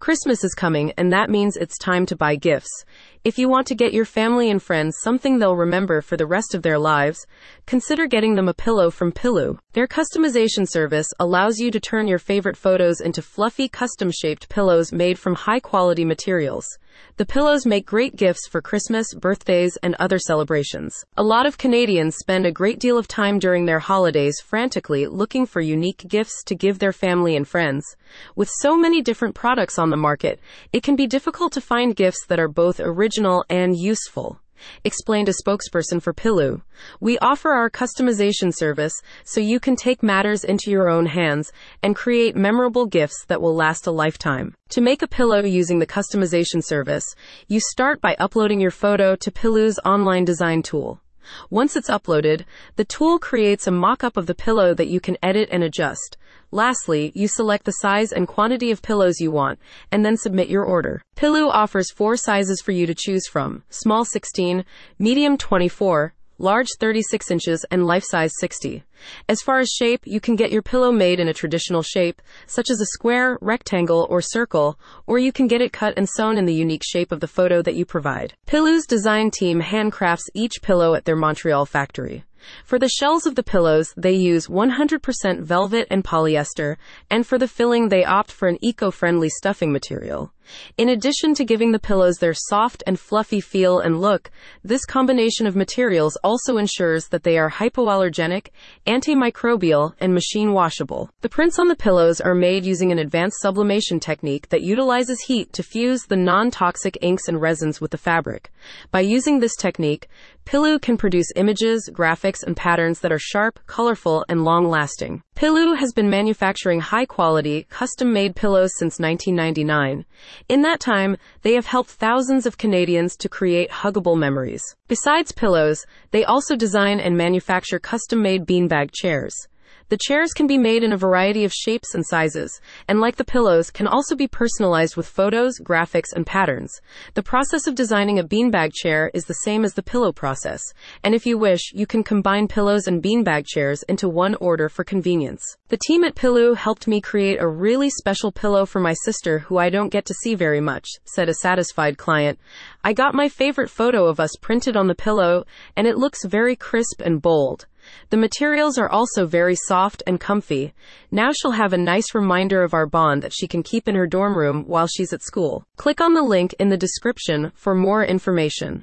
Christmas is coming, and that means it's time to buy gifts. If you want to get your family and friends something they'll remember for the rest of their lives, consider getting them a pillow from Pilloo. Their customization service allows you to turn your favorite photos into fluffy, custom shaped pillows made from high quality materials. The pillows make great gifts for Christmas, birthdays, and other celebrations. A lot of Canadians spend a great deal of time during their holidays frantically looking for unique gifts to give their family and friends. With so many different products on the market, it can be difficult to find gifts that are both original and useful explained a spokesperson for Pilloo. We offer our customization service so you can take matters into your own hands and create memorable gifts that will last a lifetime. To make a pillow using the customization service, you start by uploading your photo to Pilloo's online design tool. Once it's uploaded, the tool creates a mock-up of the pillow that you can edit and adjust. Lastly, you select the size and quantity of pillows you want, and then submit your order. Pilloo offers four sizes for you to choose from small 16, medium 24, large 36 inches, and life size 60. As far as shape, you can get your pillow made in a traditional shape, such as a square, rectangle, or circle, or you can get it cut and sewn in the unique shape of the photo that you provide. Pilloo's design team handcrafts each pillow at their Montreal factory. For the shells of the pillows, they use 100% velvet and polyester, and for the filling, they opt for an eco friendly stuffing material. In addition to giving the pillows their soft and fluffy feel and look, this combination of materials also ensures that they are hypoallergenic, antimicrobial, and machine washable. The prints on the pillows are made using an advanced sublimation technique that utilizes heat to fuse the non toxic inks and resins with the fabric. By using this technique, Pilloo can produce images, graphics, and patterns that are sharp, colorful, and long lasting. Pilloo has been manufacturing high quality, custom made pillows since 1999. In that time, they have helped thousands of Canadians to create huggable memories. Besides pillows, they also design and manufacture custom made beanbag chairs. The chairs can be made in a variety of shapes and sizes, and like the pillows, can also be personalized with photos, graphics, and patterns. The process of designing a beanbag chair is the same as the pillow process, and if you wish, you can combine pillows and beanbag chairs into one order for convenience. The team at Pilloo helped me create a really special pillow for my sister who I don't get to see very much, said a satisfied client. I got my favorite photo of us printed on the pillow, and it looks very crisp and bold. The materials are also very soft and comfy. Now she'll have a nice reminder of our bond that she can keep in her dorm room while she's at school. Click on the link in the description for more information.